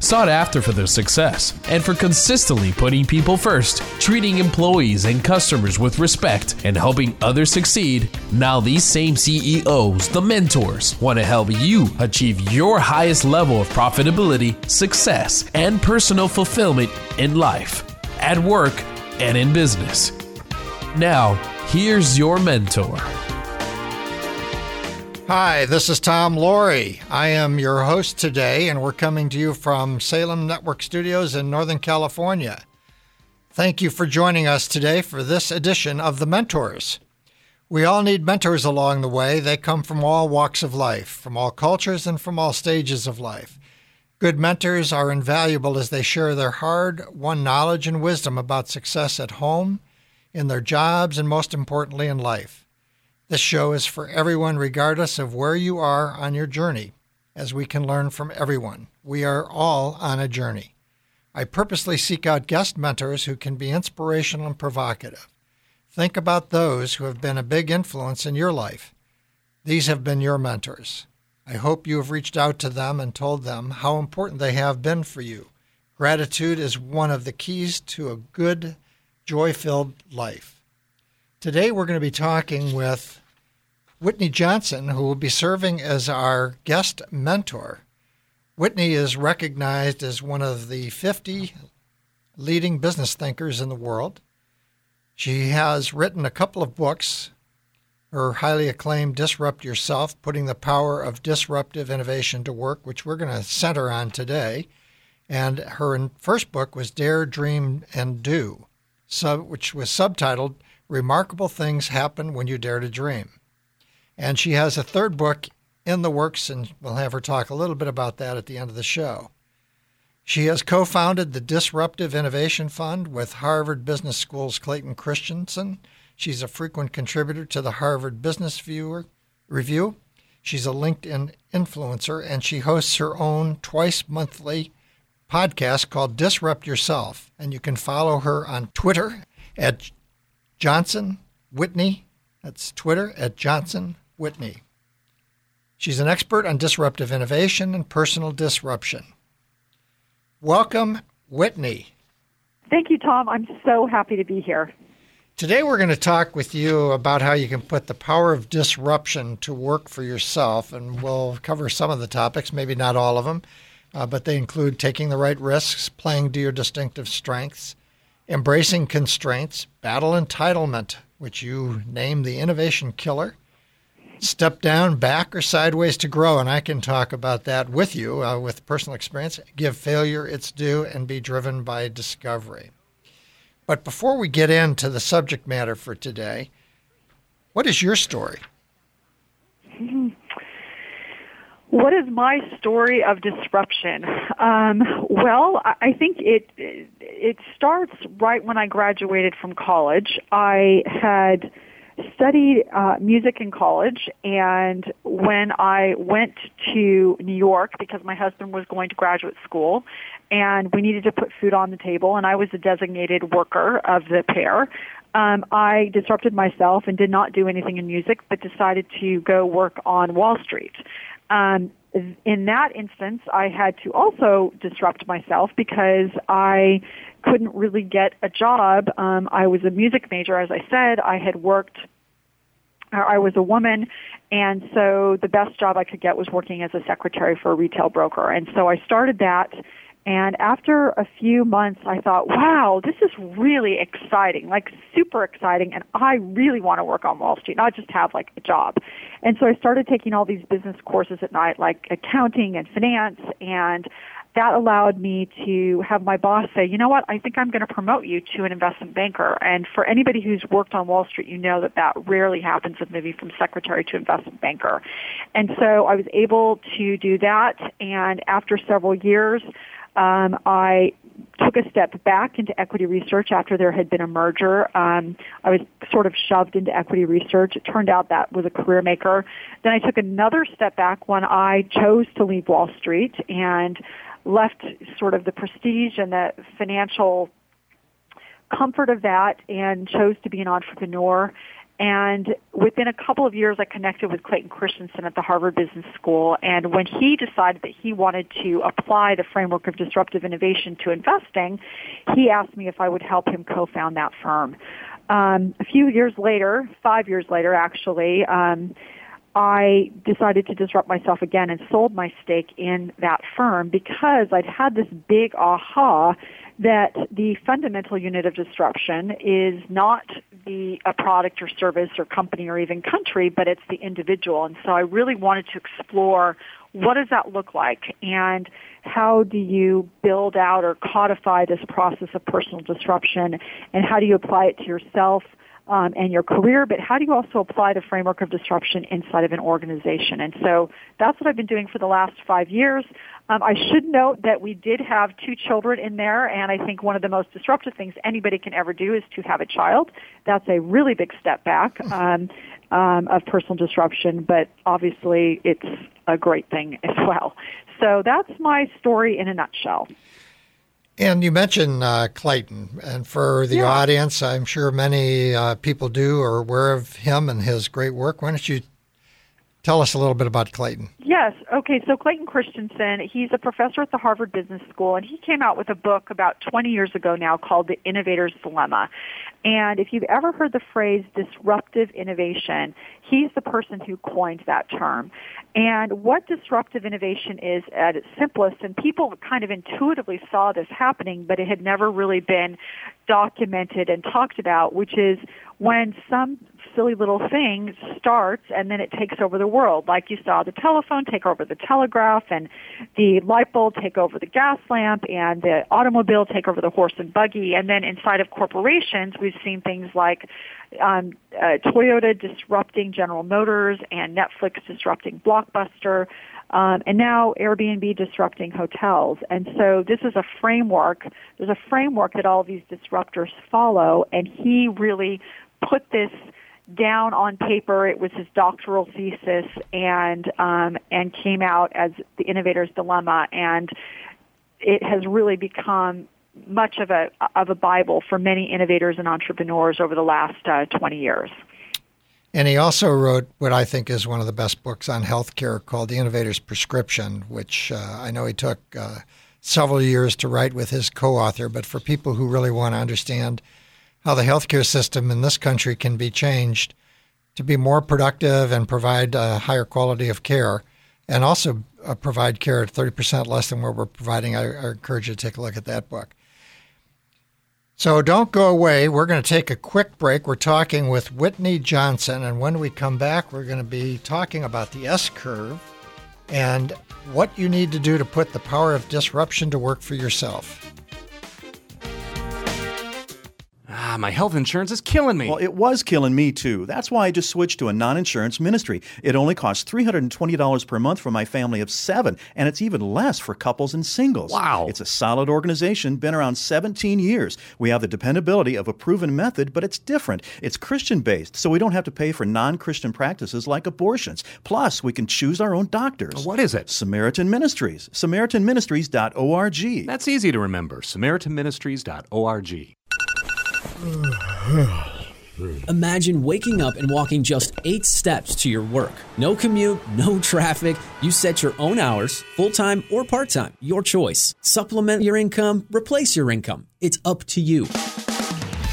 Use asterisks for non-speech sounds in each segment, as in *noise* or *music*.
Sought after for their success and for consistently putting people first, treating employees and customers with respect, and helping others succeed, now these same CEOs, the mentors, want to help you achieve your highest level of profitability, success, and personal fulfillment in life, at work, and in business. Now, here's your mentor. Hi, this is Tom Loarie. I am your host today, and we're coming to you from Salem Network Studios in Northern California. Thank you for joining us today for this edition of The Mentors. We all need mentors along the way. They come from all walks of life, from all cultures, and from all stages of life. Good mentors are invaluable as they share their hard won knowledge and wisdom about success at home, in their jobs, and most importantly, in life. This show is for everyone, regardless of where you are on your journey, as we can learn from everyone. We are all on a journey. I purposely seek out guest mentors who can be inspirational and provocative. Think about those who have been a big influence in your life. These have been your mentors. I hope you have reached out to them and told them how important they have been for you. Gratitude is one of the keys to a good, joy filled life. Today we're going to be talking with Whitney Johnson, who will be serving as our guest mentor. Whitney is recognized as one of the 50 leading business thinkers in the world. She has written a couple of books. Her highly acclaimed Disrupt Yourself, Putting the Power of Disruptive Innovation to Work, which we're going to center on today. And her first book was Dare, Dream, and Do, which was subtitled Remarkable Things Happen When You Dare to Dream. And she has a third book in the works, and we'll have her talk a little bit about that at the end of the show. She has co founded the Disruptive Innovation Fund with Harvard Business School's Clayton Christensen. She's a frequent contributor to the Harvard Business Viewer Review. She's a LinkedIn influencer, and she hosts her own twice monthly podcast called Disrupt Yourself. And you can follow her on Twitter at Johnson Whitney. That's Twitter at Johnson Whitney. She's an expert on disruptive innovation and personal disruption. Welcome, Whitney. Thank you, Tom. I'm so happy to be here. Today, we're going to talk with you about how you can put the power of disruption to work for yourself, and we'll cover some of the topics, maybe not all of them, uh, but they include taking the right risks, playing to your distinctive strengths, embracing constraints, battle entitlement, which you name the innovation killer, step down, back, or sideways to grow. And I can talk about that with you uh, with personal experience. Give failure its due and be driven by discovery. But before we get into the subject matter for today, what is your story? What is my story of disruption? Um, well, I think it it starts right when I graduated from college. I had studied uh, music in college, and when I went to New York because my husband was going to graduate school, and we needed to put food on the table, and I was the designated worker of the pair. Um, I disrupted myself and did not do anything in music, but decided to go work on Wall Street. Um, in that instance, I had to also disrupt myself because I couldn't really get a job. Um, I was a music major, as I said. I had worked. I was a woman, and so the best job I could get was working as a secretary for a retail broker. And so I started that and after a few months, I thought, wow, this is really exciting, like super exciting. And I really want to work on Wall Street, not just have like a job. And so I started taking all these business courses at night, like accounting and finance. And that allowed me to have my boss say, you know what, I think I'm going to promote you to an investment banker. And for anybody who's worked on Wall Street, you know that that rarely happens with moving from secretary to investment banker. And so I was able to do that. And after several years, um, I took a step back into equity research after there had been a merger. Um, I was sort of shoved into equity research. It turned out that was a career maker. Then I took another step back when I chose to leave Wall Street and left sort of the prestige and the financial comfort of that and chose to be an entrepreneur and within a couple of years, I connected with Clayton Christensen at the Harvard Business School. And when he decided that he wanted to apply the framework of disruptive innovation to investing, he asked me if I would help him co-found that firm. Um, a few years later, five years later actually, um, I decided to disrupt myself again and sold my stake in that firm because I'd had this big aha that the fundamental unit of disruption is not the a product or service or company or even country, but it's the individual. And so I really wanted to explore what does that look like and how do you build out or codify this process of personal disruption and how do you apply it to yourself um, and your career, but how do you also apply the framework of disruption inside of an organization? And so that's what I've been doing for the last five years. Um, I should note that we did have two children in there, and I think one of the most disruptive things anybody can ever do is to have a child. That's a really big step back um, um, of personal disruption, but obviously it's a great thing as *laughs* well. So that's my story in a nutshell. And you mentioned uh, Clayton, and for the yeah. audience, I'm sure many uh, people do are aware of him and his great work. Why don't you tell us a little bit about Clayton? Yes. Okay. So Clayton Christensen, he's a professor at the Harvard Business School, and he came out with a book about 20 years ago now called The Innovator's Dilemma. And if you've ever heard the phrase disruptive innovation, he's the person who coined that term. And what disruptive innovation is at its simplest, and people kind of intuitively saw this happening, but it had never really been documented and talked about, which is when some silly little thing starts and then it takes over the world. Like you saw the telephone take over the telegraph and the light bulb take over the gas lamp and the automobile take over the horse and buggy. And then inside of corporations, we've seen things like um, uh, Toyota disrupting General Motors and Netflix disrupting Blockbuster. Um, and now Airbnb disrupting hotels. And so this is a framework. There's a framework that all these disruptors follow, and he really put this down on paper. It was his doctoral thesis, and um, and came out as the innovator's dilemma, and it has really become much of a of a bible for many innovators and entrepreneurs over the last uh, 20 years. And he also wrote what I think is one of the best books on healthcare called The Innovator's Prescription, which uh, I know he took uh, several years to write with his co-author. But for people who really want to understand how the healthcare system in this country can be changed to be more productive and provide a higher quality of care, and also uh, provide care at 30% less than what we're providing. I, I encourage you to take a look at that book. So don't go away. We're going to take a quick break. We're talking with Whitney Johnson, and when we come back, we're going to be talking about the S curve and what you need to do to put the power of disruption to work for yourself. Ah, my health insurance is killing me. Well, it was killing me too. That's why I just switched to a non insurance ministry. It only costs $320 per month for my family of seven, and it's even less for couples and singles. Wow. It's a solid organization, been around 17 years. We have the dependability of a proven method, but it's different. It's Christian based, so we don't have to pay for non Christian practices like abortions. Plus, we can choose our own doctors. What is it? Samaritan Ministries. SamaritanMinistries.org. That's easy to remember. SamaritanMinistries.org. Imagine waking up and walking just eight steps to your work. No commute, no traffic. You set your own hours, full time or part time, your choice. Supplement your income, replace your income. It's up to you.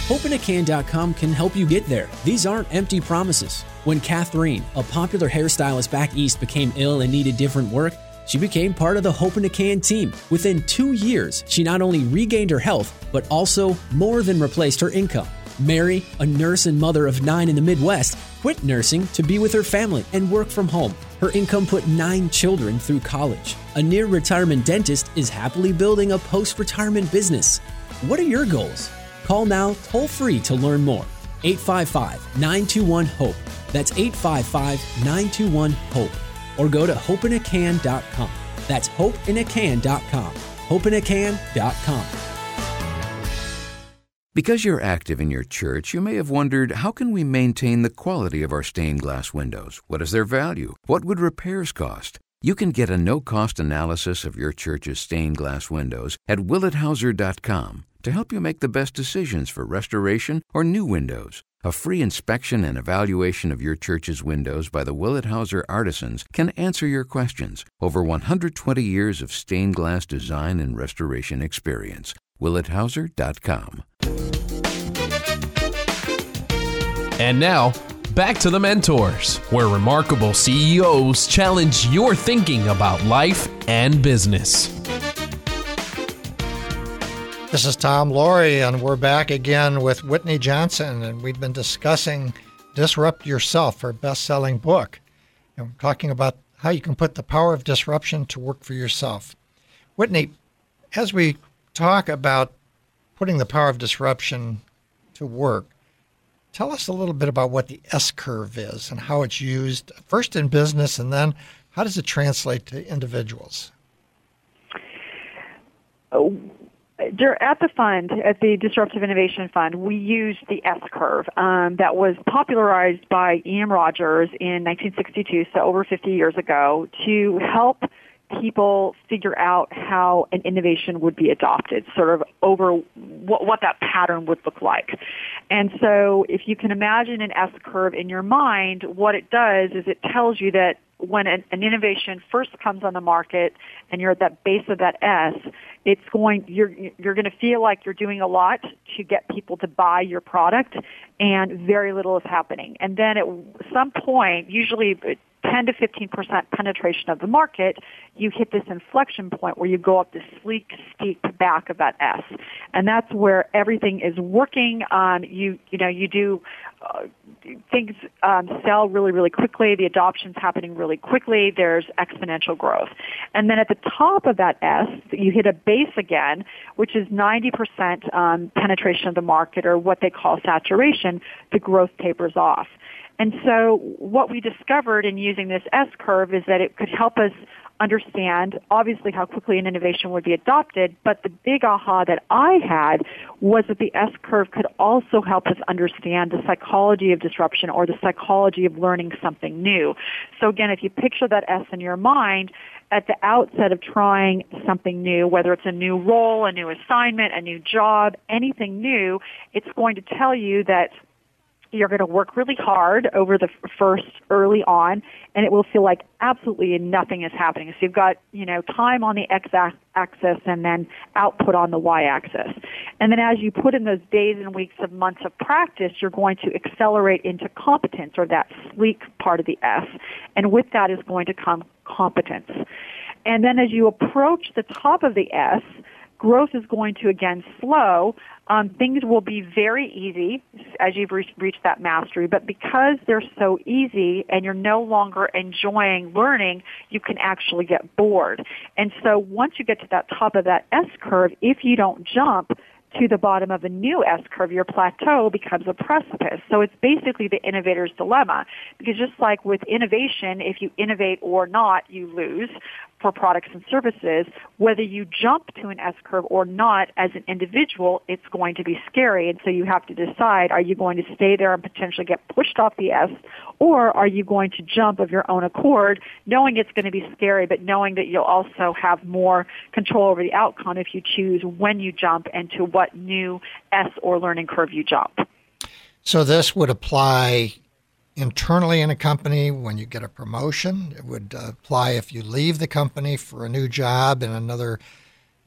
HopeInACan.com can help you get there. These aren't empty promises. When Catherine, a popular hairstylist back east, became ill and needed different work, she became part of the Hope in a Can team. Within two years, she not only regained her health, but also more than replaced her income. Mary, a nurse and mother of nine in the Midwest, quit nursing to be with her family and work from home. Her income put nine children through college. A near retirement dentist is happily building a post retirement business. What are your goals? Call now toll free to learn more. 855 921 HOPE. That's 855 921 HOPE or go to hopeinacan.com. That's hopeinacan.com. Hopeinacan.com. Because you're active in your church, you may have wondered how can we maintain the quality of our stained glass windows? What is their value? What would repairs cost? You can get a no-cost analysis of your church's stained glass windows at willethauser.com to help you make the best decisions for restoration or new windows. A free inspection and evaluation of your church's windows by the Willet Hauser artisans can answer your questions. Over 120 years of stained glass design and restoration experience. willethauser.com. And now, back to the mentors, where remarkable CEOs challenge your thinking about life and business. This is Tom Loarie, and we're back again with Whitney Johnson, and we've been discussing Disrupt Yourself, her best selling book. And we're talking about how you can put the power of disruption to work for yourself. Whitney, as we talk about putting the power of disruption to work, tell us a little bit about what the S curve is and how it's used first in business and then how does it translate to individuals? Uh, at the fund, at the Disruptive Innovation Fund, we used the S curve um, that was popularized by E.M. Rogers in 1962, so over 50 years ago, to help people figure out how an innovation would be adopted, sort of over what, what that pattern would look like. And so if you can imagine an S curve in your mind, what it does is it tells you that when an, an innovation first comes on the market and you're at that base of that S, it's going you're you're going to feel like you're doing a lot to get people to buy your product and very little is happening. And then at some point, usually 10 to 15 percent penetration of the market, you hit this inflection point where you go up this sleek, steep back of that S, and that's where everything is working. Um, you you know you do uh, things um, sell really really quickly. The adoption's happening really quickly. There's exponential growth, and then at the top of that S, you hit a base again, which is 90 percent um, penetration of the market, or what they call saturation. The growth tapers off. And so what we discovered in using this S curve is that it could help us understand obviously how quickly an innovation would be adopted, but the big aha that I had was that the S curve could also help us understand the psychology of disruption or the psychology of learning something new. So again, if you picture that S in your mind, at the outset of trying something new, whether it's a new role, a new assignment, a new job, anything new, it's going to tell you that you're going to work really hard over the first early on, and it will feel like absolutely nothing is happening. So you've got, you know, time on the x axis and then output on the y axis. And then as you put in those days and weeks of months of practice, you're going to accelerate into competence or that sleek part of the S. And with that is going to come competence. And then as you approach the top of the S, growth is going to again slow. Um, things will be very easy as you've re- reached that mastery, but because they're so easy and you're no longer enjoying learning, you can actually get bored. And so once you get to that top of that S curve, if you don't jump, to the bottom of a new S curve, your plateau becomes a precipice. So it's basically the innovator's dilemma. Because just like with innovation, if you innovate or not, you lose for products and services, whether you jump to an S curve or not as an individual, it's going to be scary. And so you have to decide, are you going to stay there and potentially get pushed off the S, or are you going to jump of your own accord, knowing it's going to be scary, but knowing that you'll also have more control over the outcome if you choose when you jump and to what new S or learning curve you jump. So this would apply internally in a company when you get a promotion. It would uh, apply if you leave the company for a new job in another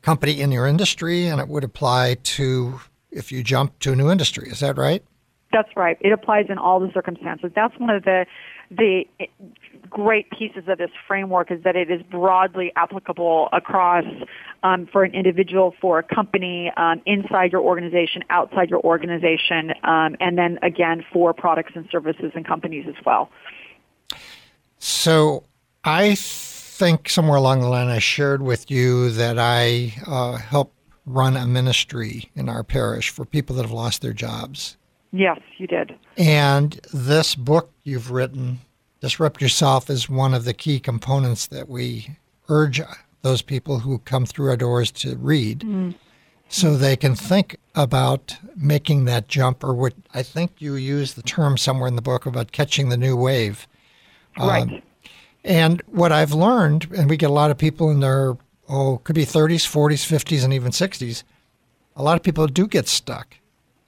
company in your industry, and it would apply to if you jump to a new industry. Is that right? That's right. It applies in all the circumstances. That's one of the the great pieces of this framework is that it is broadly applicable across um, for an individual, for a company, um, inside your organization, outside your organization, um, and then again for products and services and companies as well. So I think somewhere along the line I shared with you that I uh, help run a ministry in our parish for people that have lost their jobs. Yes, you did. And this book you've written, Disrupt Yourself, is one of the key components that we urge those people who come through our doors to read. Mm. so they can think about making that jump, or what I think you use the term somewhere in the book about catching the new wave. Right. Um, and what I've learned, and we get a lot of people in their, oh, could be 30s, 40s, 50s, and even 60s, a lot of people do get stuck.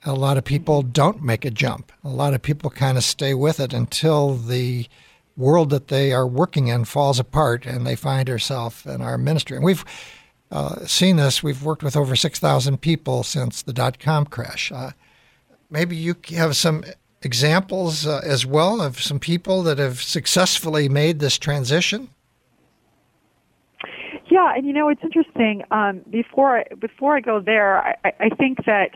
A lot of people don't make a jump. A lot of people kind of stay with it until the world that they are working in falls apart and they find herself in our ministry. And we've uh, seen this. We've worked with over 6,000 people since the dot com crash. Uh, maybe you have some examples uh, as well of some people that have successfully made this transition. Yeah, and you know it's interesting. Um, before I, before I go there, I, I think that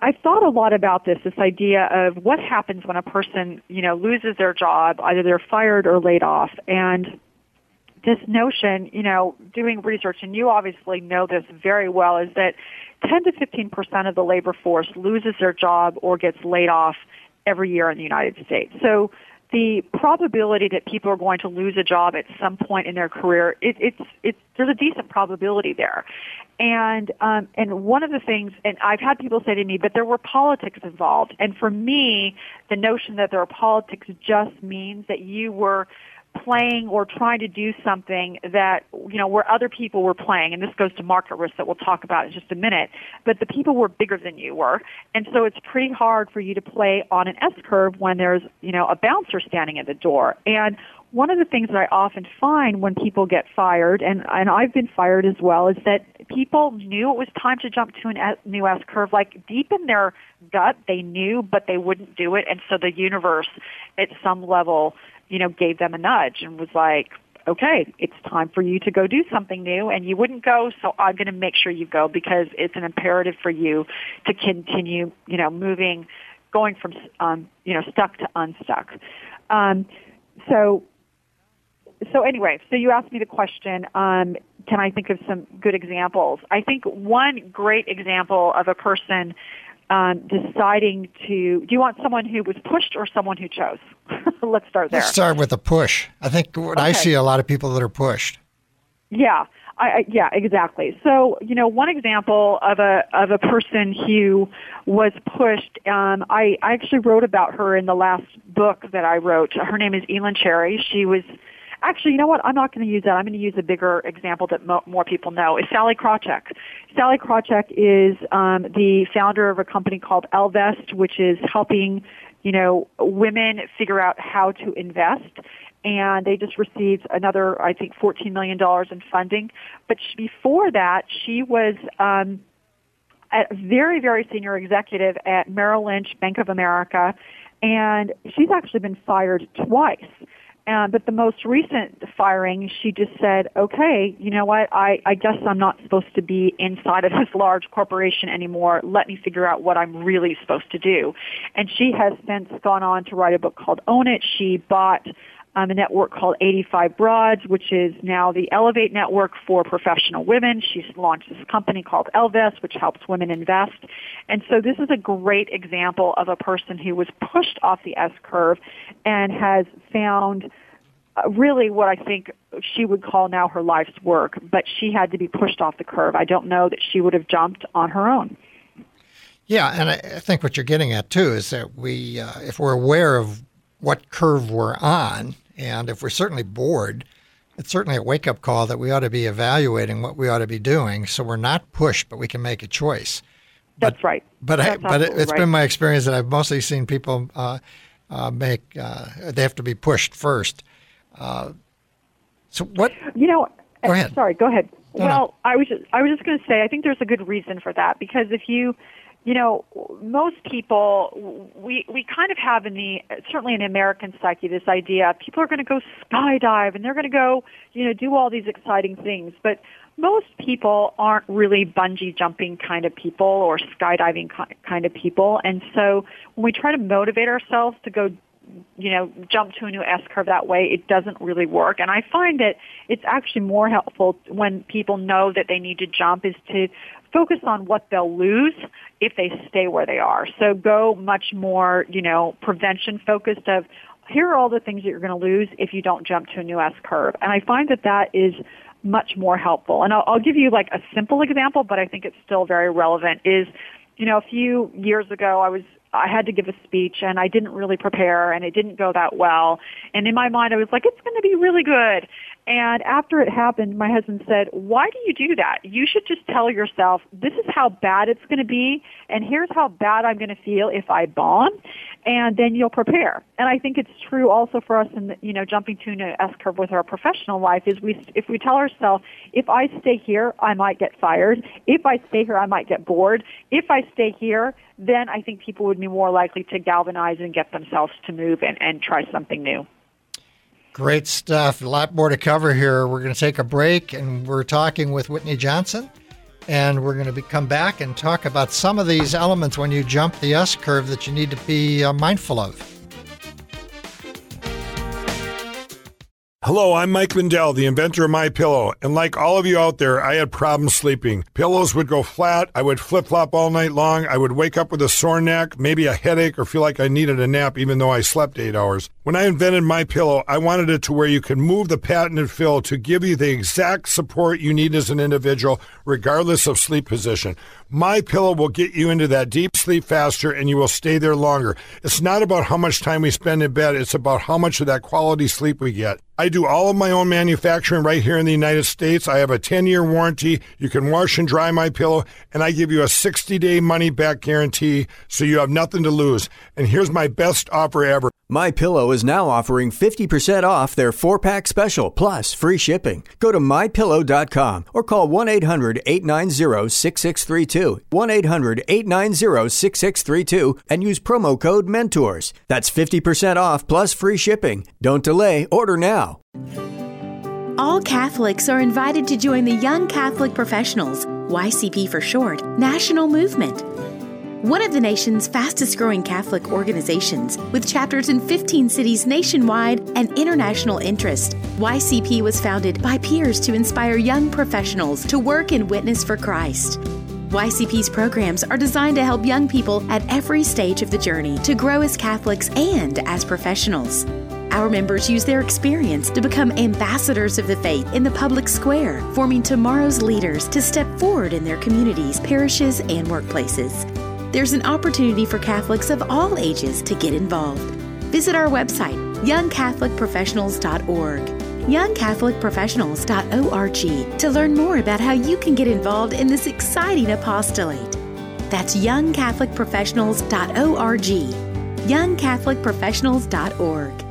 I've thought a lot about this, this idea of what happens when a person, you know, loses their job, either they're fired or laid off. And this notion, you know, doing research, and you obviously know this very well, is that 10 to 15% of the labor force loses their job or gets laid off every year in the United States. So the probability that people are going to lose a job at some point in their career, it, it's, it's, there's a decent probability there. And, um, and one of the things, and I've had people say to me, but there were politics involved. And for me, the notion that there are politics just means that you were playing or trying to do something that you know where other people were playing and this goes to market risk that we'll talk about in just a minute but the people were bigger than you were and so it's pretty hard for you to play on an S curve when there's you know a bouncer standing at the door and one of the things that I often find when people get fired, and, and I've been fired as well, is that people knew it was time to jump to a new S curve. Like deep in their gut, they knew, but they wouldn't do it. And so the universe, at some level, you know, gave them a nudge and was like, okay, it's time for you to go do something new and you wouldn't go, so I'm going to make sure you go because it's an imperative for you to continue, you know, moving, going from, um, you know, stuck to unstuck. Um, so, so anyway, so you asked me the question, um, can I think of some good examples? I think one great example of a person um, deciding to do you want someone who was pushed or someone who chose *laughs* let's start there let's start with a push i think what okay. i see a lot of people that are pushed yeah I, I, yeah, exactly. So, you know, one example of a of a person who was pushed. Um, I, I actually wrote about her in the last book that I wrote. Her name is Elin Cherry. She was Actually, you know what? I'm not going to use that. I'm going to use a bigger example that mo- more people know. Is Sallie Krawcheck. Sallie Krawcheck is um, the founder of a company called Ellevest, which is helping, you know, women figure out how to invest and they just received another, I think, $14 million in funding. But she, before that, she was um, a very, very senior executive at Merrill Lynch, Bank of America, and she's actually been fired twice. Uh, but the most recent firing, she just said, okay, you know what, I, I guess I'm not supposed to be inside of this *laughs* large corporation anymore. Let me figure out what I'm really supposed to do. And she has since gone on to write a book called Own It. She bought um, a network called 85 Broads, which is now the Ellevate Network for professional women. She's launched this company called Ellevest, which helps women invest. And so this is a great example of a person who was pushed off the S curve and has found uh, really what I think she would call now her life's work, but she had to be pushed off the curve. I don't know that she would have jumped on her own. Yeah, and I think what you're getting at too is that we, uh, if we're aware of what curve we're on, and if we're certainly bored, it's certainly a wake up call that we ought to be evaluating what we ought to be doing so we're not pushed, but we can make a choice. That's but, right. But That's I, but it, has right. been my experience that I've mostly seen people uh, uh, make uh, they have to be pushed first. Uh, so what? You know. Go ahead. Sorry. Go ahead. No, well, no. I was just, I was just going to say I think there's a good reason for that because if you you know, most people, we, we kind of have in the, certainly in American psyche, this idea people are going to go skydive and they're going to go, you know, do all these exciting things. But most people aren't really bungee jumping kind of people or skydiving kind of people. And so when we try to motivate ourselves to go you know, jump to a new S curve that way, it doesn't really work. And I find that it's actually more helpful when people know that they need to jump is to focus on what they'll lose if they stay where they are. So go much more, you know, prevention focused of here are all the things that you're going to lose if you don't jump to a new S curve. And I find that that is much more helpful. And I'll, I'll give you like a simple example, but I think it's still very relevant. Is you know, a few years ago, I was I had to give a speech and I didn't really prepare and it didn't go that well. And in my mind, I was like, it's going to be really good. And after it happened, my husband said, why do you do that? You should just tell yourself, this is how bad it's going to be, and here's how bad I'm going to feel if I bomb, and then you'll prepare. And I think it's true also for us in the, you know, jumping to an S curve with our professional life is we, if we tell ourselves, if I stay here, I might get fired. If I stay here, I might get bored. If I stay here, then I think people would be more likely to galvanize and get themselves to move and, and try something new. Great stuff. A lot more to cover here. We're going to take a break and we're talking with Whitney Johnson. And we're going to be, come back and talk about some of these elements when you jump the S curve that you need to be uh, mindful of. Hello, I'm Mike Lindell, the inventor of My Pillow, and like all of you out there, I had problems sleeping. Pillows would go flat, I would flip-flop all night long, I would wake up with a sore neck, maybe a headache or feel like I needed a nap even though I slept 8 hours. When I invented My Pillow, I wanted it to where you can move the patented fill to give you the exact support you need as an individual regardless of sleep position. My Pillow will get you into that deep sleep faster and you will stay there longer. It's not about how much time we spend in bed, it's about how much of that quality sleep we get. I do all of my own manufacturing right here in the United States. I have a 10-year warranty. You can wash and dry my pillow and I give you a 60-day money back guarantee so you have nothing to lose. And here's my best offer ever. My Pillow is now offering 50% off their 4-pack special plus free shipping. Go to mypillow.com or call 1-800-890-6632. 1-800-890-6632 and use promo code MENTORS. That's 50% off plus free shipping. Don't delay, order now. All Catholics are invited to join the Young Catholic Professionals, YCP for short, national movement. One of the nation's fastest growing Catholic organizations, with chapters in 15 cities nationwide and international interest, YCP was founded by peers to inspire young professionals to work and witness for Christ. YCP's programs are designed to help young people at every stage of the journey to grow as Catholics and as professionals. Our members use their experience to become ambassadors of the faith in the public square, forming tomorrow's leaders to step forward in their communities, parishes, and workplaces there's an opportunity for Catholics of all ages to get involved. Visit our website, youngcatholicprofessionals.org, youngcatholicprofessionals.org, to learn more about how you can get involved in this exciting apostolate. That's youngcatholicprofessionals.org, youngcatholicprofessionals.org.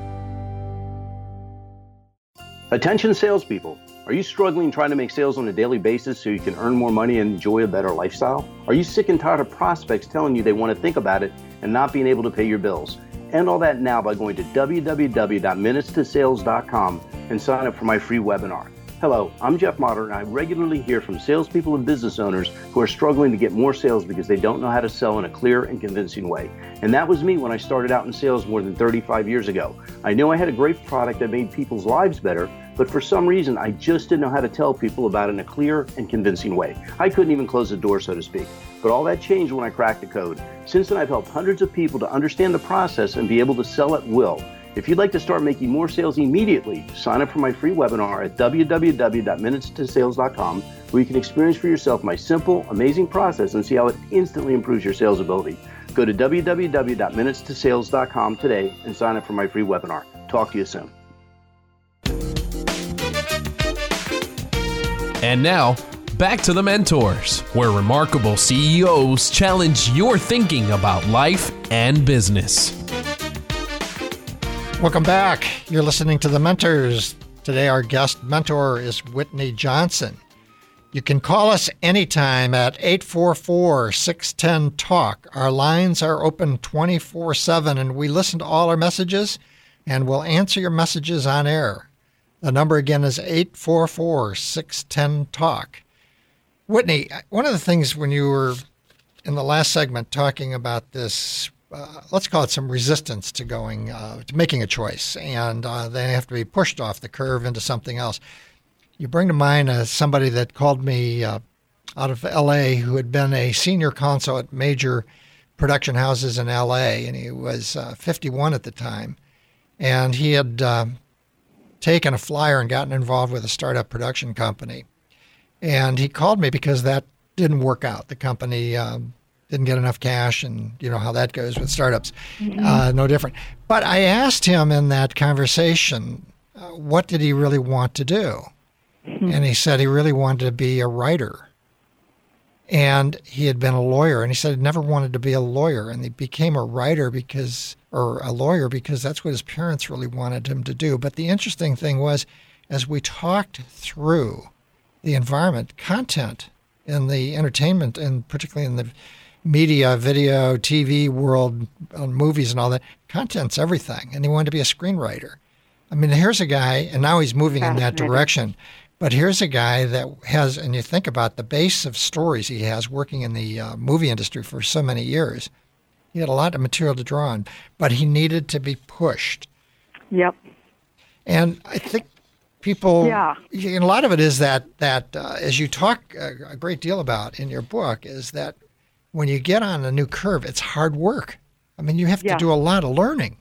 Attention salespeople. Are you struggling trying to make sales on a daily basis so you can earn more money and enjoy a better lifestyle? Are you sick and tired of prospects telling you they want to think about it and not being able to pay your bills? End all that now by going to www.minutestosales.com and sign up for my free webinar. Hello, I'm Jeff Motter, and I regularly hear from salespeople and business owners who are struggling to get more sales because they don't know how to sell in a clear and convincing way. And that was me when I started out in sales more than 35 years ago. I knew I had a great product that made people's lives better, but for some reason, I just didn't know how to tell people about it in a clear and convincing way. I couldn't even close the door, so to speak. But all that changed when I cracked the code. Since then, I've helped hundreds of people to understand the process and be able to sell at will. If you'd like to start making more sales immediately, sign up for my free webinar at www.minutestosales.com where you can experience for yourself my simple, amazing process and see how it instantly improves your sales ability. Go to www.minutestosales.com today and sign up for my free webinar. Talk to you soon. And now, back to the mentors, where remarkable CEOs challenge your thinking about life and business. Welcome back. You're listening to The Mentors. Today, our guest mentor is Whitney Johnson. You can call us anytime at 844 610 TALK. Our lines are open 24 7, and we listen to all our messages and we'll answer your messages on air. The number again is 844 610 TALK. Whitney, one of the things when you were in the last segment talking about this uh, let's call it some resistance to going uh, to making a choice, and uh, they have to be pushed off the curve into something else. You bring to mind uh, somebody that called me uh, out of L.A. who had been a senior consul at major production houses in L.A. and he was 51 at the time, and he had taken a flyer and gotten involved with a startup production company. And he called me because that didn't work out. The company um, didn't get enough cash, and you know how that goes with startups. Mm-hmm. Uh, no different. But I asked him in that conversation, uh, what did he really want to do? Mm-hmm. And he said he really wanted to be a writer. And he had been a lawyer, and he said he never wanted to be a lawyer, and he became a writer because, or a lawyer because that's what his parents really wanted him to do. But the interesting thing was, as we talked through the environment, content in the entertainment, and particularly in the media, video, TV world, uh, movies, and all that, content's everything. And he wanted to be a screenwriter. I mean, here's a guy, and now he's moving in that direction. But here's a guy that has, and you think about the base of stories he has working in the uh, movie industry for so many years. He had a lot of material to draw on, but he needed to be pushed. Yep. And I think people, yeah, a lot of it is that that uh, as you talk a, a great deal about in your book is that when you get on a new curve, it's hard work. I mean, you have to do a lot of learning.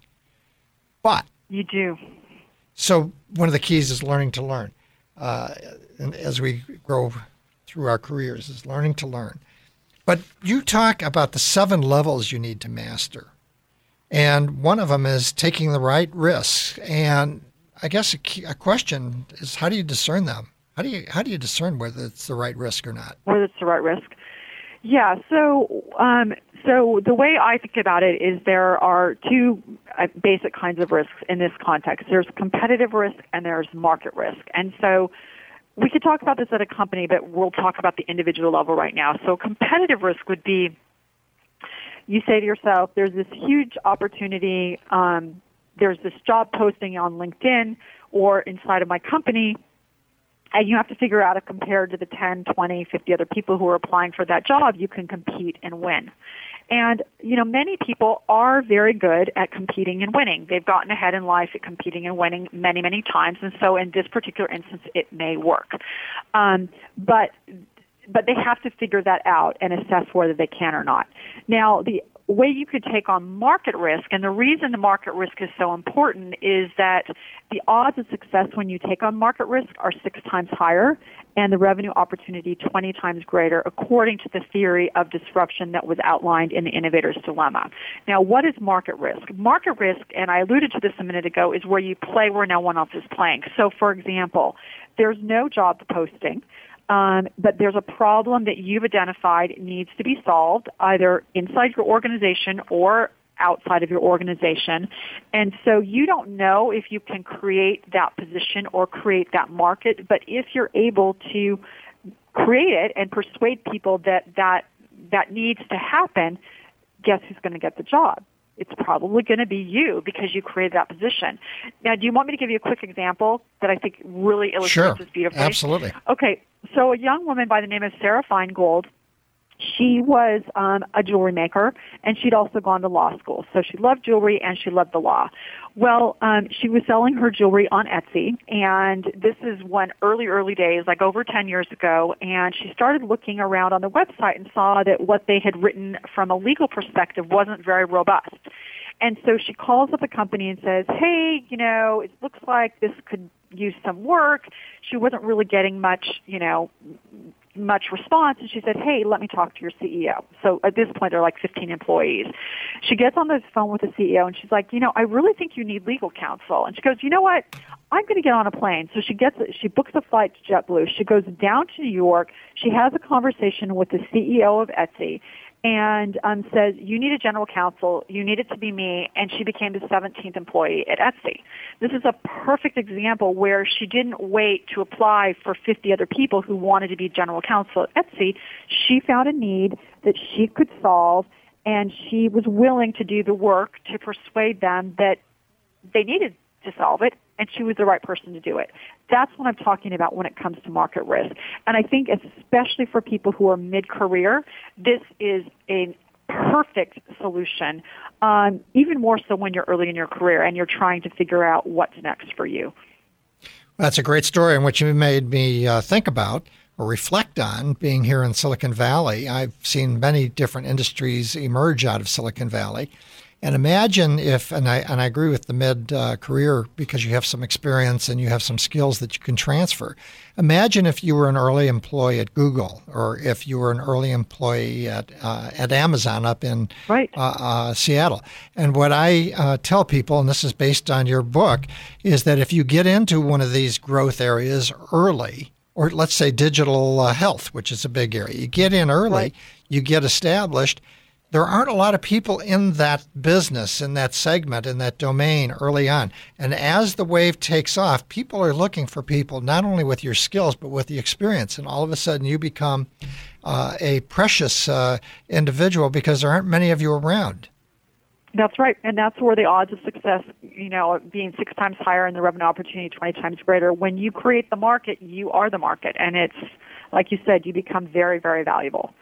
But you do. So one of the keys is learning to learn uh, and as we grow through our careers is learning to learn. But you talk about the seven levels you need to master. And one of them is taking the right risks. And I guess a, key, a question is how do you discern them? How do you how do you discern whether it's the right risk or not? Whether it's the right risk. Yeah. So um, so the way I think about it is there are two uh, basic kinds of risks in this context. There's competitive risk and there's market risk. And so we could talk about this at a company, but we'll talk about the individual level right now. So competitive risk would be you say to yourself, there's this huge opportunity, um, there's this job posting on LinkedIn or inside of my company, and you have to figure out if compared to the 10, 20, 50 other people who are applying for that job, you can compete and win. And, you know, many people are very good at competing and winning. They've gotten ahead in life at competing and winning many, many times. And so in this particular instance, it may work. Um, but but they have to figure that out and assess whether they can or not. Now, the way you could take on market risk, and the reason the market risk is so important is that the odds of success when you take on market risk are six times higher and the revenue opportunity 20 times greater according to the theory of disruption that was outlined in the innovator's dilemma. Now, what is market risk? Market risk, and I alluded to this a minute ago, is where you play where no one else is playing. So, for example, there's no job posting um, but there's a problem that you've identified needs to be solved either inside your organization or outside of your organization. And so you don't know if you can create that position or create that market, but if you're able to create it and persuade people that that, that needs to happen, guess who's going to get the job? It's probably going to be you because you created that position. Now, do you want me to give you a quick example that I think really illustrates sure. this beautifully? Absolutely. Okay, so a young woman by the name of Sarah Feingold she was um, a jewelry maker and she'd also gone to law school. So she loved jewelry and she loved the law. Well, um, she was selling her jewelry on Etsy and this is one early, early days, like over 10 years ago. And she started looking around on the website and saw that what they had written from a legal perspective wasn't very robust. And so she calls up the company and says, hey, you know, it looks like this could use some work. She wasn't really getting much, you know, much response and she said, hey, let me talk to your CEO. So at this point, there are like 15 employees. She gets on the phone with the CEO and she's like, you know, I really think you need legal counsel. And she goes, you know what? I'm going to get on a plane. So she gets, she books a flight to JetBlue. She goes down to New York. She has a conversation with the CEO of Etsy and um, says, you need a general counsel, you need it to be me, and she became the 17th employee at Etsy. This is a perfect example where she didn't wait to apply for 50 other people who wanted to be general counsel at Etsy. She found a need that she could solve, and she was willing to do the work to persuade them that they needed to solve it, and she was the right person to do it. That's what I'm talking about when it comes to market risk. And I think especially for people who are mid-career, this is a perfect solution, um, even more so when you're early in your career and you're trying to figure out what's next for you. That's a great story, and what you made me uh, think about or reflect on being here in Silicon Valley. I've seen many different industries emerge out of Silicon Valley. And imagine if, and I and I agree with the mid uh, career because you have some experience and you have some skills that you can transfer. Imagine if you were an early employee at Google, or if you were an early employee at uh, at Amazon up in right. uh, uh Seattle. And what I uh, tell people, and this is based on your book, is that if you get into one of these growth areas early, or let's say digital uh, health, which is a big area, you get in early, right. you get established there aren't a lot of people in that business, in that segment, in that domain early on. And as the wave takes off, people are looking for people not only with your skills, but with the experience. And all of a sudden, you become uh, a precious uh, individual because there aren't many of you around. That's right, and that's where the odds of success, you know, being six times higher and the revenue opportunity twenty times greater. When you create the market, you are the market, and it's like you said, you become very, very valuable.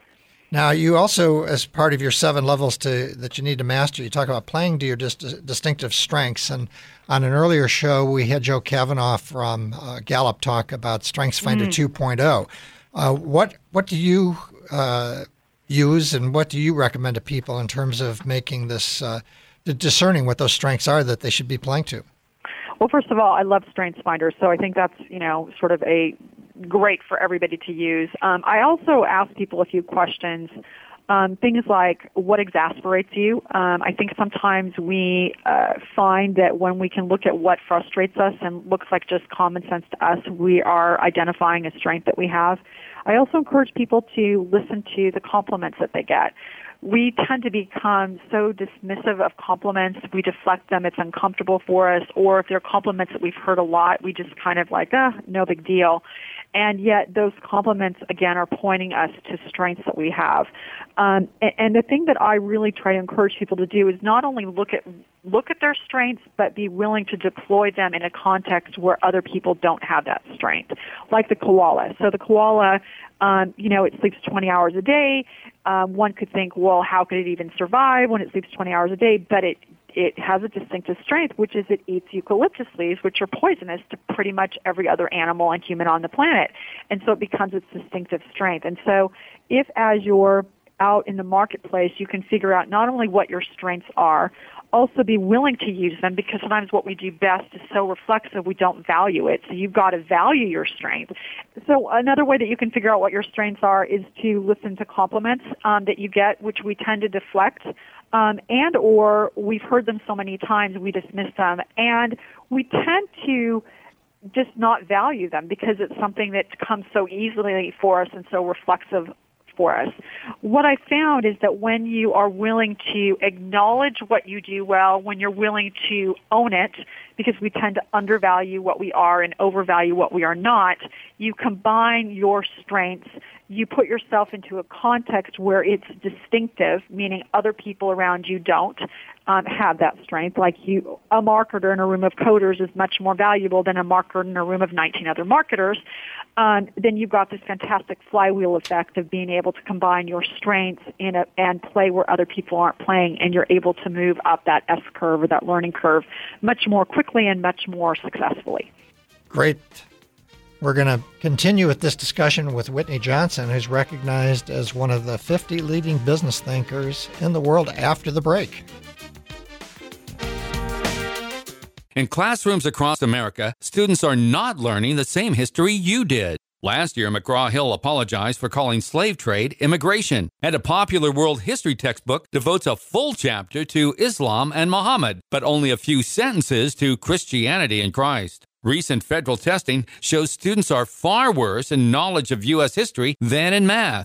Now, you also, as part of your seven levels to that you need to master, you talk about playing to your dis- distinctive strengths. And on an earlier show, we had Joe Kavanaugh from uh, Gallup talk about Strengths Finder mm. 2.0. Uh, what what do you uh, use, and what do you recommend to people in terms of making this uh, discerning what those strengths are that they should be playing to? Well, first of all, I love Strengths Finder, so I think that's you know sort of a great for everybody to use. Um, I also ask people a few questions. Um, things like what exasperates you. Um, I think sometimes we uh, find that when we can look at what frustrates us and looks like just common sense to us, we are identifying a strength that we have. I also encourage people to listen to the compliments that they get we tend to become so dismissive of compliments. We deflect them. It's uncomfortable for us. Or if they're compliments that we've heard a lot, we just kind of like, ah, no big deal. And yet those compliments, again, are pointing us to strengths that we have. Um, and, and the thing that I really try to encourage people to do is not only look at look at their strengths, but be willing to deploy them in a context where other people don't have that strength, like the koala. So the koala, um, you know, it sleeps 20 hours a day. Um, one could think, well, how could it even survive when it sleeps 20 hours a day? But it it has a distinctive strength, which is it eats eucalyptus leaves, which are poisonous to pretty much every other animal and human on the planet. And so it becomes its distinctive strength. And so if as you're out in the marketplace, you can figure out not only what your strengths are, also be willing to use them because sometimes what we do best is so reflexive we don't value it. So you've got to value your strength. So another way that you can figure out what your strengths are is to listen to compliments um, that you get, which we tend to deflect. Um, and or we've heard them so many times we dismiss them and we tend to just not value them because it's something that comes so easily for us and so reflexive for us. What I found is that when you are willing to acknowledge what you do well, when you're willing to own it, because we tend to undervalue what we are and overvalue what we are not, you combine your strengths, you put yourself into a context where it's distinctive, meaning other people around you don't um, have that strength. Like you, a marketer in a room of coders is much more valuable than a marketer in a room of 19 other marketers um, then you've got this fantastic flywheel effect of being able to combine your strengths in a, and play where other people aren't playing, and you're able to move up that S curve or that learning curve much more quickly and much more successfully. Great. We're going to continue with this discussion with Whitney Johnson, who's recognized as one of the 50 leading business thinkers in the world after the break. In classrooms across America, students are not learning the same history you did. Last year, McGraw Hill apologized for calling slave trade immigration, and a popular world history textbook devotes a full chapter to Islam and Muhammad, but only a few sentences to Christianity and Christ. Recent federal testing shows students are far worse in knowledge of U.S. history than in math.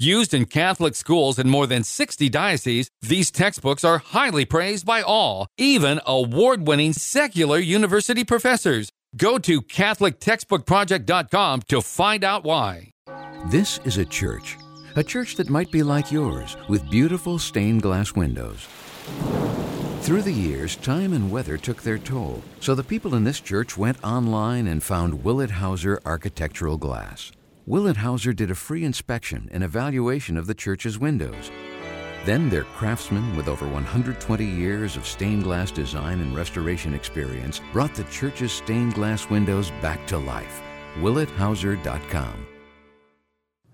Used in Catholic schools in more than 60 dioceses, these textbooks are highly praised by all, even award winning secular university professors. Go to CatholicTextbookProject.com to find out why. This is a church, a church that might be like yours, with beautiful stained glass windows Through the years, time and weather took their toll, so the people in this church went online and found Willet Hauser Architectural Glass. Willet Hauser did a free inspection and evaluation of the church's windows. Then their craftsmen with over 120 years of stained glass design and restoration experience brought the church's stained glass windows back to life. WilletHauser.com.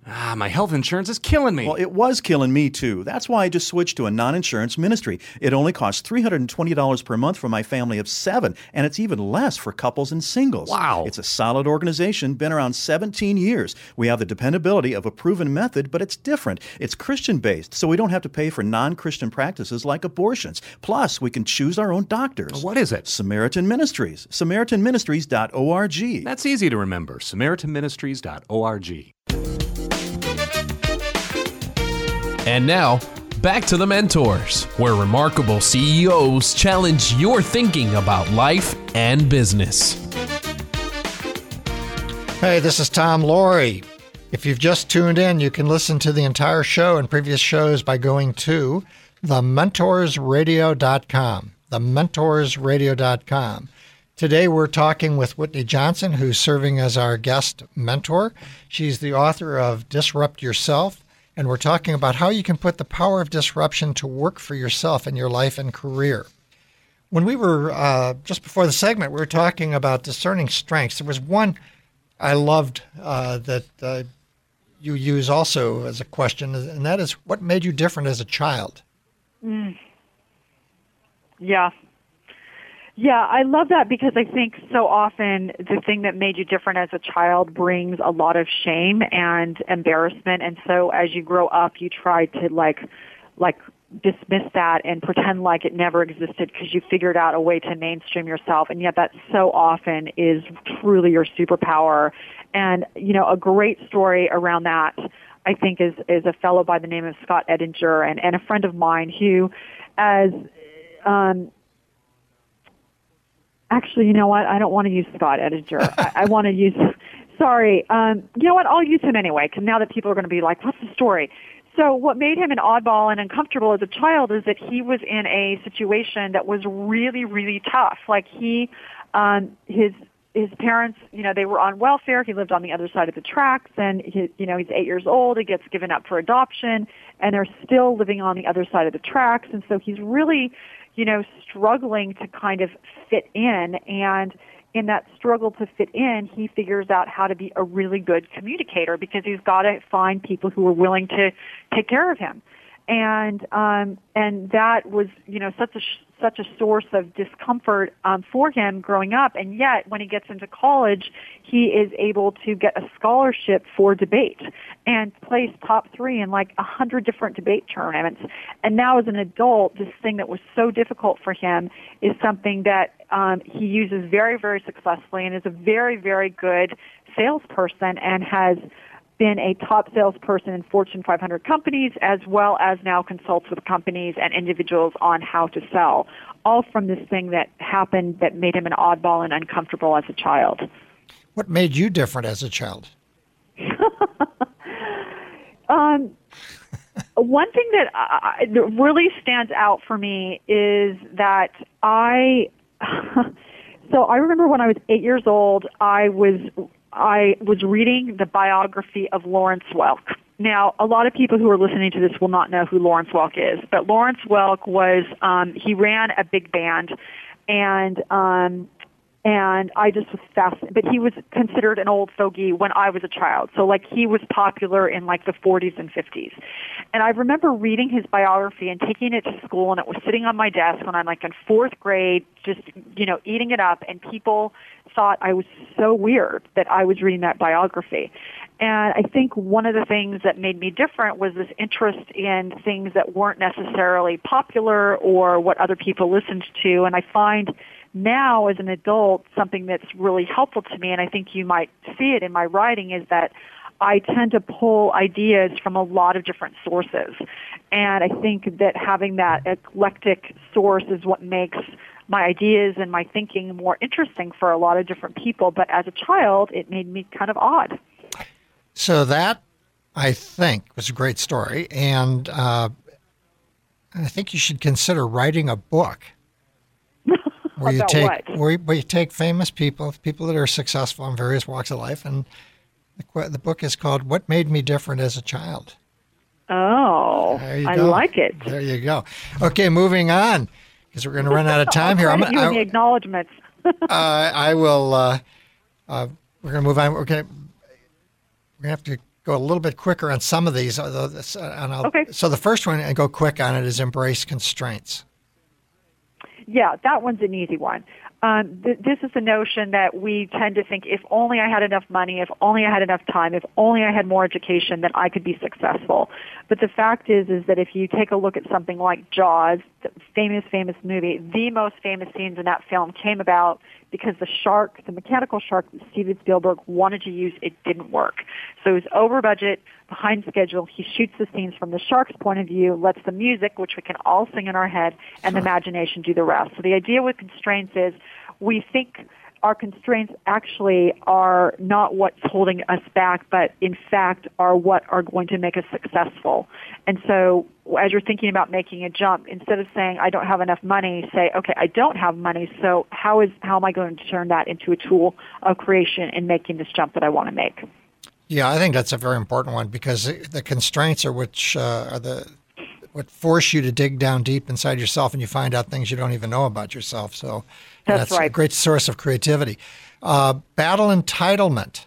Ah, my health insurance is killing me. Well, it was killing me too. That's why I just switched to a non insurance ministry. It only costs $320 per month for my family of seven, and it's even less for couples and singles. Wow. It's a solid organization, been around 17 years. We have the dependability of a proven method, but it's different. It's Christian based, so we don't have to pay for non Christian practices like abortions. Plus, we can choose our own doctors. What is it? Samaritan Ministries. SamaritanMinistries.org. That's easy to remember. SamaritanMinistries.org. And now, back to the mentors, where remarkable CEOs challenge your thinking about life and business. Hey, this is Tom Loarie. If you've just tuned in, you can listen to the entire show and previous shows by going to thementorsradio.com. Thementorsradio.com. Today we're talking with Whitney Johnson, who's serving as our guest mentor. She's the author of Disrupt Yourself, and we're talking about how you can put the power of disruption to work for yourself in your life and career. When we were uh, just before the segment, we were talking about discerning strengths. There was one I loved uh, that uh, you use also as a question, and that is what made you different as a child? Mm. Yeah. Yeah, I love that because I think so often the thing that made you different as a child brings a lot of shame and embarrassment. And so as you grow up you try to like like dismiss that and pretend like it never existed because you figured out a way to mainstream yourself. And yet that so often is truly your superpower. And you know a great story around that I think is is a fellow by the name of Scott Edinger and and a friend of mine who as um actually, you know what? I don't want to use Scott Edinger. *laughs* I, I want to use, sorry, um, you know what? I'll use him anyway, because now that people are going to be like, what's the story? So what made him an oddball and uncomfortable as a child is that he was in a situation that was really, really tough. Like he, um, his, his parents, you know, they were on welfare. He lived on the other side of the tracks and he, you know, he's eight years old. He gets given up for adoption and they're still living on the other side of the tracks. And so he's really, you know, struggling to kind of fit in. And in that struggle to fit in, he figures out how to be a really good communicator because he's got to find people who are willing to take care of him. And um, and that was you know such a such a source of discomfort um, for him growing up. And yet, when he gets into college, he is able to get a scholarship for debate and place top three in like a hundred different debate tournaments. And now, as an adult, this thing that was so difficult for him is something that um, he uses very, very successfully and is a very, very good salesperson and has been a top salesperson in Fortune 500 companies as well as now consults with companies and individuals on how to sell, all from this thing that happened that made him an oddball and uncomfortable as a child. What made you different as a child? *laughs* um, one thing that, I, that really stands out for me is that I. *laughs* so I remember when I was eight years old, I was I was reading the biography of Lawrence Welk. Now, a lot of people who are listening to this will not know who Lawrence Welk is, but Lawrence Welk was um, he ran a big band, and um, and I just was fascinated. But he was considered an old fogey when I was a child, so like he was popular in like the 40s and 50s. And I remember reading his biography and taking it to school, and it was sitting on my desk when I'm like in fourth grade, just you know eating it up, and people thought I was so weird that I was reading that biography. And I think one of the things that made me different was this interest in things that weren't necessarily popular or what other people listened to. And I find now as an adult something that's really helpful to me, and I think you might see it in my writing, is that I tend to pull ideas from a lot of different sources. And I think that having that eclectic source is what makes my ideas and my thinking more interesting for a lot of different people. But as a child, it made me kind of odd. So that, I think, was a great story. And uh, I think you should consider writing a book where you About take what? where you, where you take famous people, people that are successful in various walks of life, and the, the book is called "What Made Me Different as a Child." Oh, I like it. There you go. Okay, moving on because we're going to run out of *laughs* time here. I'm, you in the acknowledgments. *laughs* uh, I will. Uh, uh, we're going to move on. We're going to we're going to have to go a little bit quicker on some of these. Although this, uh, Okay. So the first one, and go quick on it, is embrace constraints. Yeah, that one's an easy one. Um, th- this is the notion that we tend to think if only I had enough money, if only I had enough time, if only I had more education, then I could be successful. But the fact is, is that if you take a look at something like Jaws, the famous, famous movie, the most famous scenes in that film came about because the shark, the mechanical shark that Steven Spielberg wanted to use, it didn't work. So it was over budget, behind schedule. He shoots the scenes from the shark's point of view, lets the music, which we can all sing in our head, and the imagination do the rest. So the idea with constraints is we think our constraints actually are not what's holding us back, but in fact are what are going to make us successful. And so as you're thinking about making a jump, instead of saying, I don't have enough money, say, okay, I don't have money, so how is, how am I going to turn that into a tool of creation in making this jump that I want to make? Yeah, I think that's a very important one because the constraints are which uh, are the what force you to dig down deep inside yourself and you find out things you don't even know about yourself. So That's a right. great source of creativity. Uh, battle entitlement.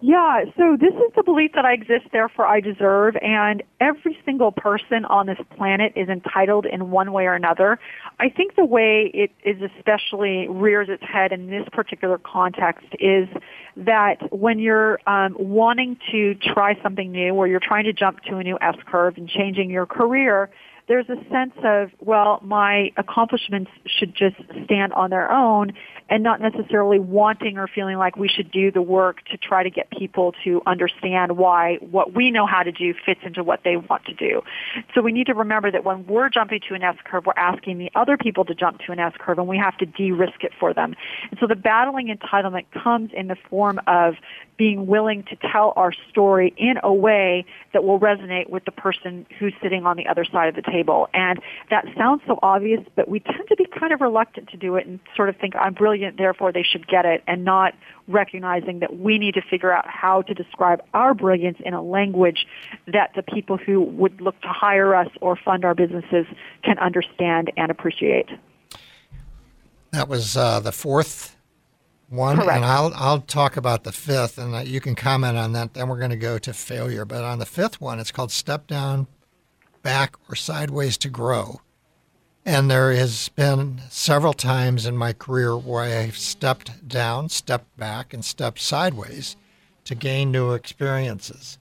Yeah, so this is the belief that I exist, therefore I deserve, and every single person on this planet is entitled in one way or another. I think the way it is especially rears its head in this particular context is that when you're um, wanting to try something new or you're trying to jump to a new S curve and changing your career, there's a sense of, well, my accomplishments should just stand on their own and not necessarily wanting or feeling like we should do the work to try to get people to understand why what we know how to do fits into what they want to do. So we need to remember that when we're jumping to an S curve, we're asking the other people to jump to an S curve and we have to de-risk it for them. And so the battling entitlement comes in the form of being willing to tell our story in a way that will resonate with the person who's sitting on the other side of the table. And that sounds so obvious, but we tend to be kind of reluctant to do it and sort of think, I'm brilliant, therefore they should get it, and not recognizing that we need to figure out how to describe our brilliance in a language that the people who would look to hire us or fund our businesses can understand and appreciate. That was uh, the fourth one, Correct. and I'll I'll talk about the fifth, and uh, you can comment on that. Then we're going to go to failure. But on the fifth one, it's called step down, back, or sideways to grow. And there has been several times in my career where I've stepped down, stepped back, and stepped sideways to gain new experiences.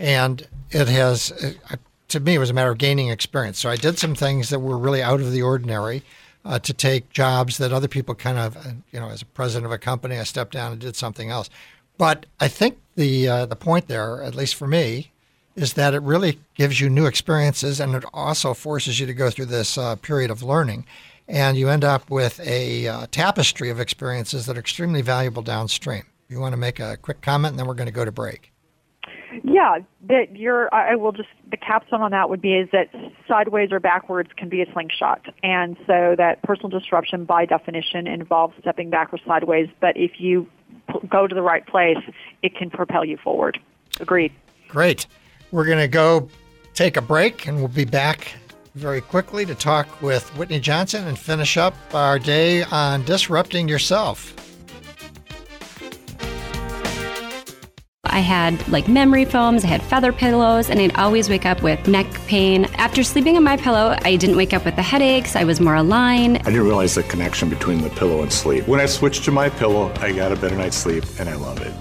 And it has, uh, to me, it was a matter of gaining experience. So I did some things that were really out of the ordinary uh, to take jobs that other people kind of, uh, you know, as a president of a company, I stepped down and did something else. But I think the uh, the point there, at least for me, is that it really gives you new experiences and it also forces you to go through this uh, period of learning. And you end up with a uh, tapestry of experiences that are extremely valuable downstream. You want to make a quick comment and then we're going to go to break. Yeah, that you're. I I will just the capstone on that would be is that sideways or backwards can be a slingshot, and so that personal disruption by definition involves stepping back or sideways. But if you go to the right place, it can propel you forward. Agreed. Great. We're going to go take a break and we'll be back very quickly to talk with Whitney Johnson and finish up our day on disrupting yourself. I had like memory foams, I had feather pillows, and I'd always wake up with neck pain. After sleeping on my pillow, I didn't wake up with the headaches. I was more aligned. I didn't realize the connection between the pillow and sleep. When I switched to my pillow, I got a better night's sleep, and I love it.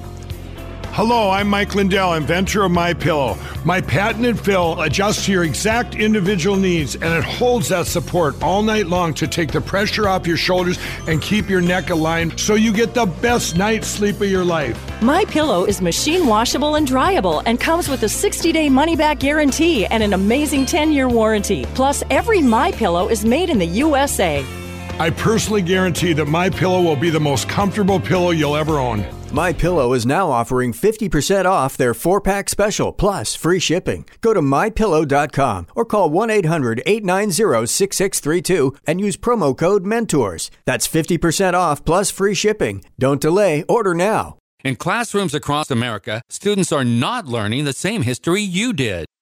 Hello, I'm Mike Lindell, inventor of My Pillow. My patented fill adjusts to your exact individual needs, and it holds that support all night long to take the pressure off your shoulders and keep your neck aligned, so you get the best night's sleep of your life. My Pillow is machine washable and dryable and comes with a 60-day money-back guarantee and an amazing 10-year warranty. Plus, every My Pillow is made in the USA. I personally guarantee that My Pillow will be the most comfortable pillow you'll ever own. My Pillow is now offering 50% off their 4-pack special plus free shipping. Go to mypillow.com or call 1-800-890-6632 and use promo code MENTORS. That's 50% off plus free shipping. Don't delay, order now. In classrooms across America, students are not learning the same history you did.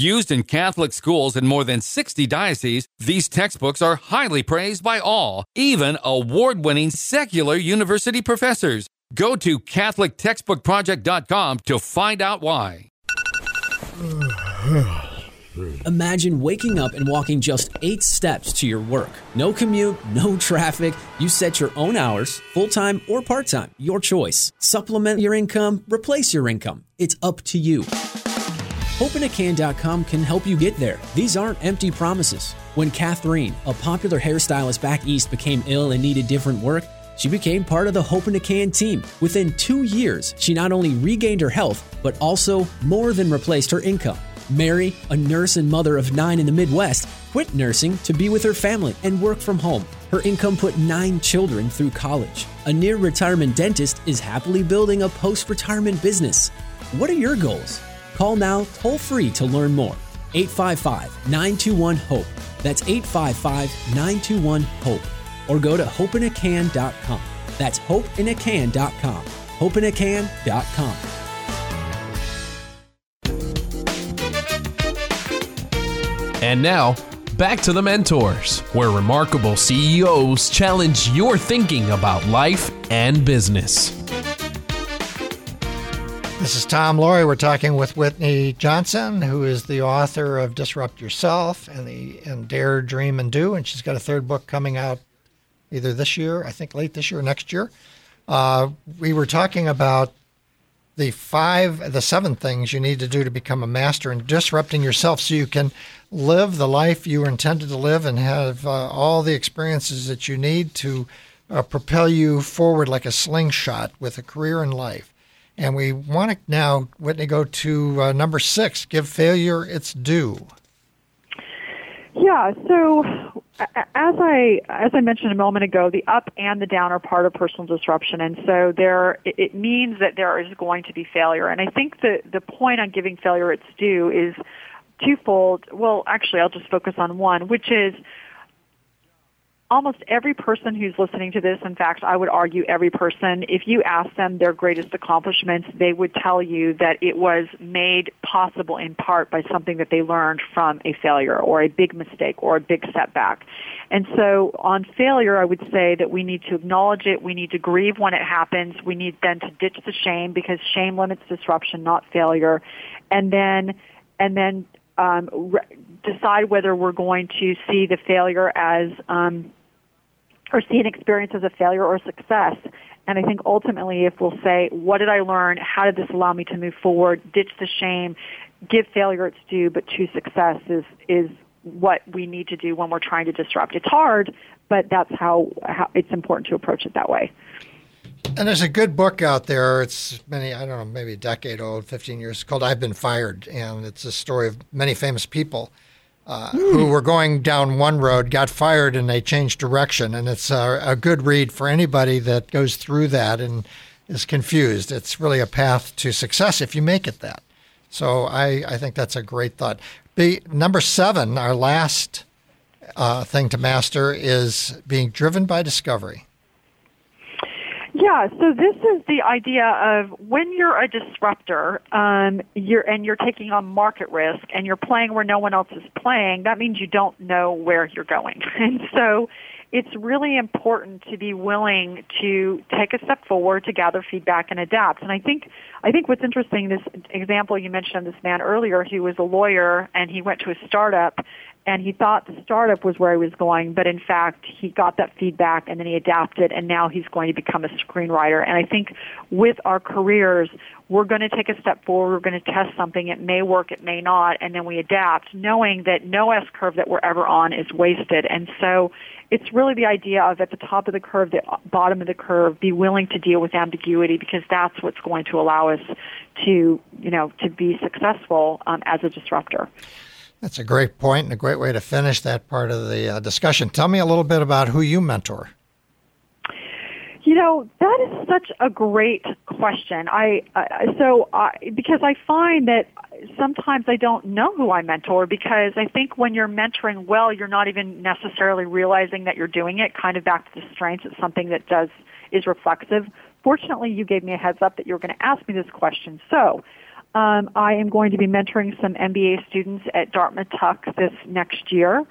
Used in Catholic schools in more than 60 dioceses, these textbooks are highly praised by all, even award winning secular university professors. Go to CatholicTextbookProject.com to find out why. Imagine waking up and walking just eight steps to your work. No commute, no traffic. You set your own hours, full time or part time, your choice. Supplement your income, replace your income. It's up to you. HopeInACan.com can help you get there. These aren't empty promises. When Catherine, a popular hairstylist back east, became ill and needed different work, she became part of the Hope in a Can team. Within two years, she not only regained her health, but also more than replaced her income. Mary, a nurse and mother of nine in the Midwest, quit nursing to be with her family and work from home. Her income put nine children through college. A near retirement dentist is happily building a post retirement business. What are your goals? Call now toll free to learn more. 855 921 HOPE. That's 855 921 HOPE. Or go to hopeinacan.com. That's hopeinacan.com. Hopeinacan.com. And now, back to the mentors, where remarkable CEOs challenge your thinking about life and business. This is Tom Loarie. We're talking with Whitney Johnson, who is the author of Disrupt Yourself and the and Dare, Dream, and Do, and she's got a third book coming out either this year, I think late this year or next year. Uh, we were talking about the five, the seven things you need to do to become a master in disrupting yourself so you can live the life you were intended to live and have uh, all the experiences that you need to uh, propel you forward like a slingshot with a career in life. And we want to now, Whitney, go to uh, number six give failure its due. Yeah, so as I as I mentioned a moment ago, the up and the down are part of personal disruption, and so there it means that there is going to be failure. And I think the the point on giving failure its due is twofold. Well, actually, I'll just focus on one, which is almost every person who's listening to this, in fact, I would argue every person, if you ask them their greatest accomplishments, they would tell you that it was made possible in part by something that they learned from a failure or a big mistake or a big setback. And so on failure, I would say that we need to acknowledge it. We need to grieve when it happens. We need then to ditch the shame because shame limits disruption, not failure. And then, and then, um, re- decide whether we're going to see the failure as um, or see an experience as a failure or success. And I think ultimately, if we'll say, what did I learn? How did this allow me to move forward? Ditch the shame, give failure its due, but choose success is, is what we need to do when we're trying to disrupt. It's hard, but that's how, how it's important to approach it that way. And there's a good book out there. It's many, I don't know, maybe a decade old, 15 years, called I've Been Fired. And it's a story of many famous people uh, who were going down one road, got fired, and they changed direction. And it's a, a, good read for anybody that goes through that and is confused. It's really a path to success if you make it that. So I, I think that's a great thought. The number seven, our last uh, thing to master, is being driven by discovery. Yeah, so this is the idea of when you're a disruptor, um, you're and you're taking on market risk and you're playing where no one else is playing. That means you don't know where you're going, *laughs* and so it's really important to be willing to take a step forward to gather feedback and adapt. And I think I think what's interesting, this example you mentioned this man earlier, he was a lawyer and he went to a startup and he thought the startup was where he was going, but in fact he got that feedback and then he adapted and now he's going to become a screenwriter. And I think with our careers, we're going to take a step forward, we're going to test something, it may work, it may not, and then we adapt, knowing that no S curve that we're ever on is wasted. And so it's really the idea of at the top of the curve, the bottom of the curve, be willing to deal with ambiguity because that's what's going to allow us to, you know, to be successful um, as a disruptor. That's a great point and a great way to finish that part of the uh, discussion. Tell me a little bit about who you mentor. You know, that is such a great question. I so I, because I find that sometimes I don't know who I mentor because I think when you're mentoring well, you're not even necessarily realizing that you're doing it. Kind of back to the strengths. It's something that does is reflexive. Fortunately, you gave me a heads up that you were going to ask me this question. So, um, I am going to be mentoring some MBA students at Dartmouth Tuck this next year.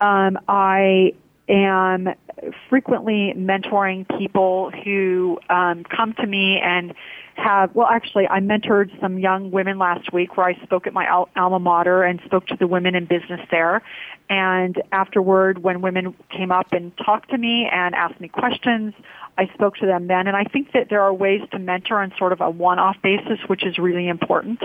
Um, I am frequently mentoring people who um, come to me and have well actually i mentored some young women last week where i spoke at my al- alma mater and spoke to the women in business there and afterward when women came up and talked to me and asked me questions i spoke to them then and i think that there are ways to mentor on sort of a one off basis which is really important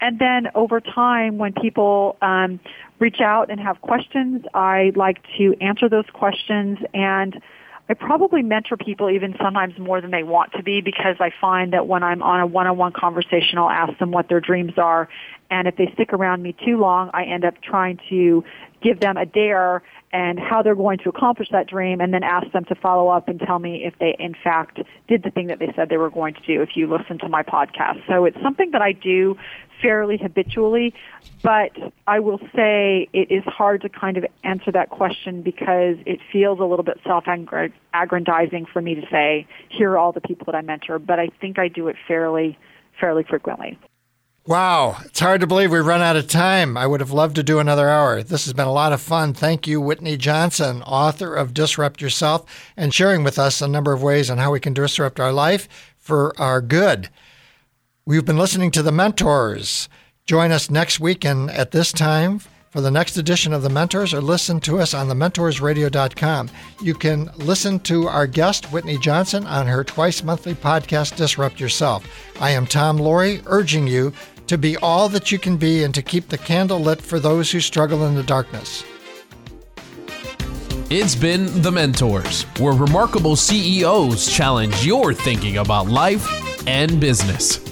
and then over time when people um, reach out and have questions. I like to answer those questions and I probably mentor people even sometimes more than they want to be because I find that when I'm on a one-on-one conversation, I'll ask them what their dreams are. And if they stick around me too long, I end up trying to give them a dare and how they're going to accomplish that dream and then ask them to follow up and tell me if they in fact did the thing that they said they were going to do if you listen to my podcast. So it's something that I do fairly habitually, but I will say it is hard to kind of answer that question because it feels a little bit self-aggrandizing for me to say, here are all the people that I mentor, but I think I do it fairly, fairly frequently. Wow, it's hard to believe we've run out of time. I would have loved to do another hour. This has been a lot of fun. Thank you, Whitney Johnson, author of Disrupt Yourself, and sharing with us a number of ways on how we can disrupt our life for our good. We've been listening to The Mentors. Join us next weekend at this time for the next edition of The Mentors or listen to us on thementorsradio.com. You can listen to our guest, Whitney Johnson, on her twice monthly podcast, Disrupt Yourself. I am Tom Loarie, urging you to be all that you can be and to keep the candle lit for those who struggle in the darkness. It's been The Mentors, where remarkable CEOs challenge your thinking about life and business.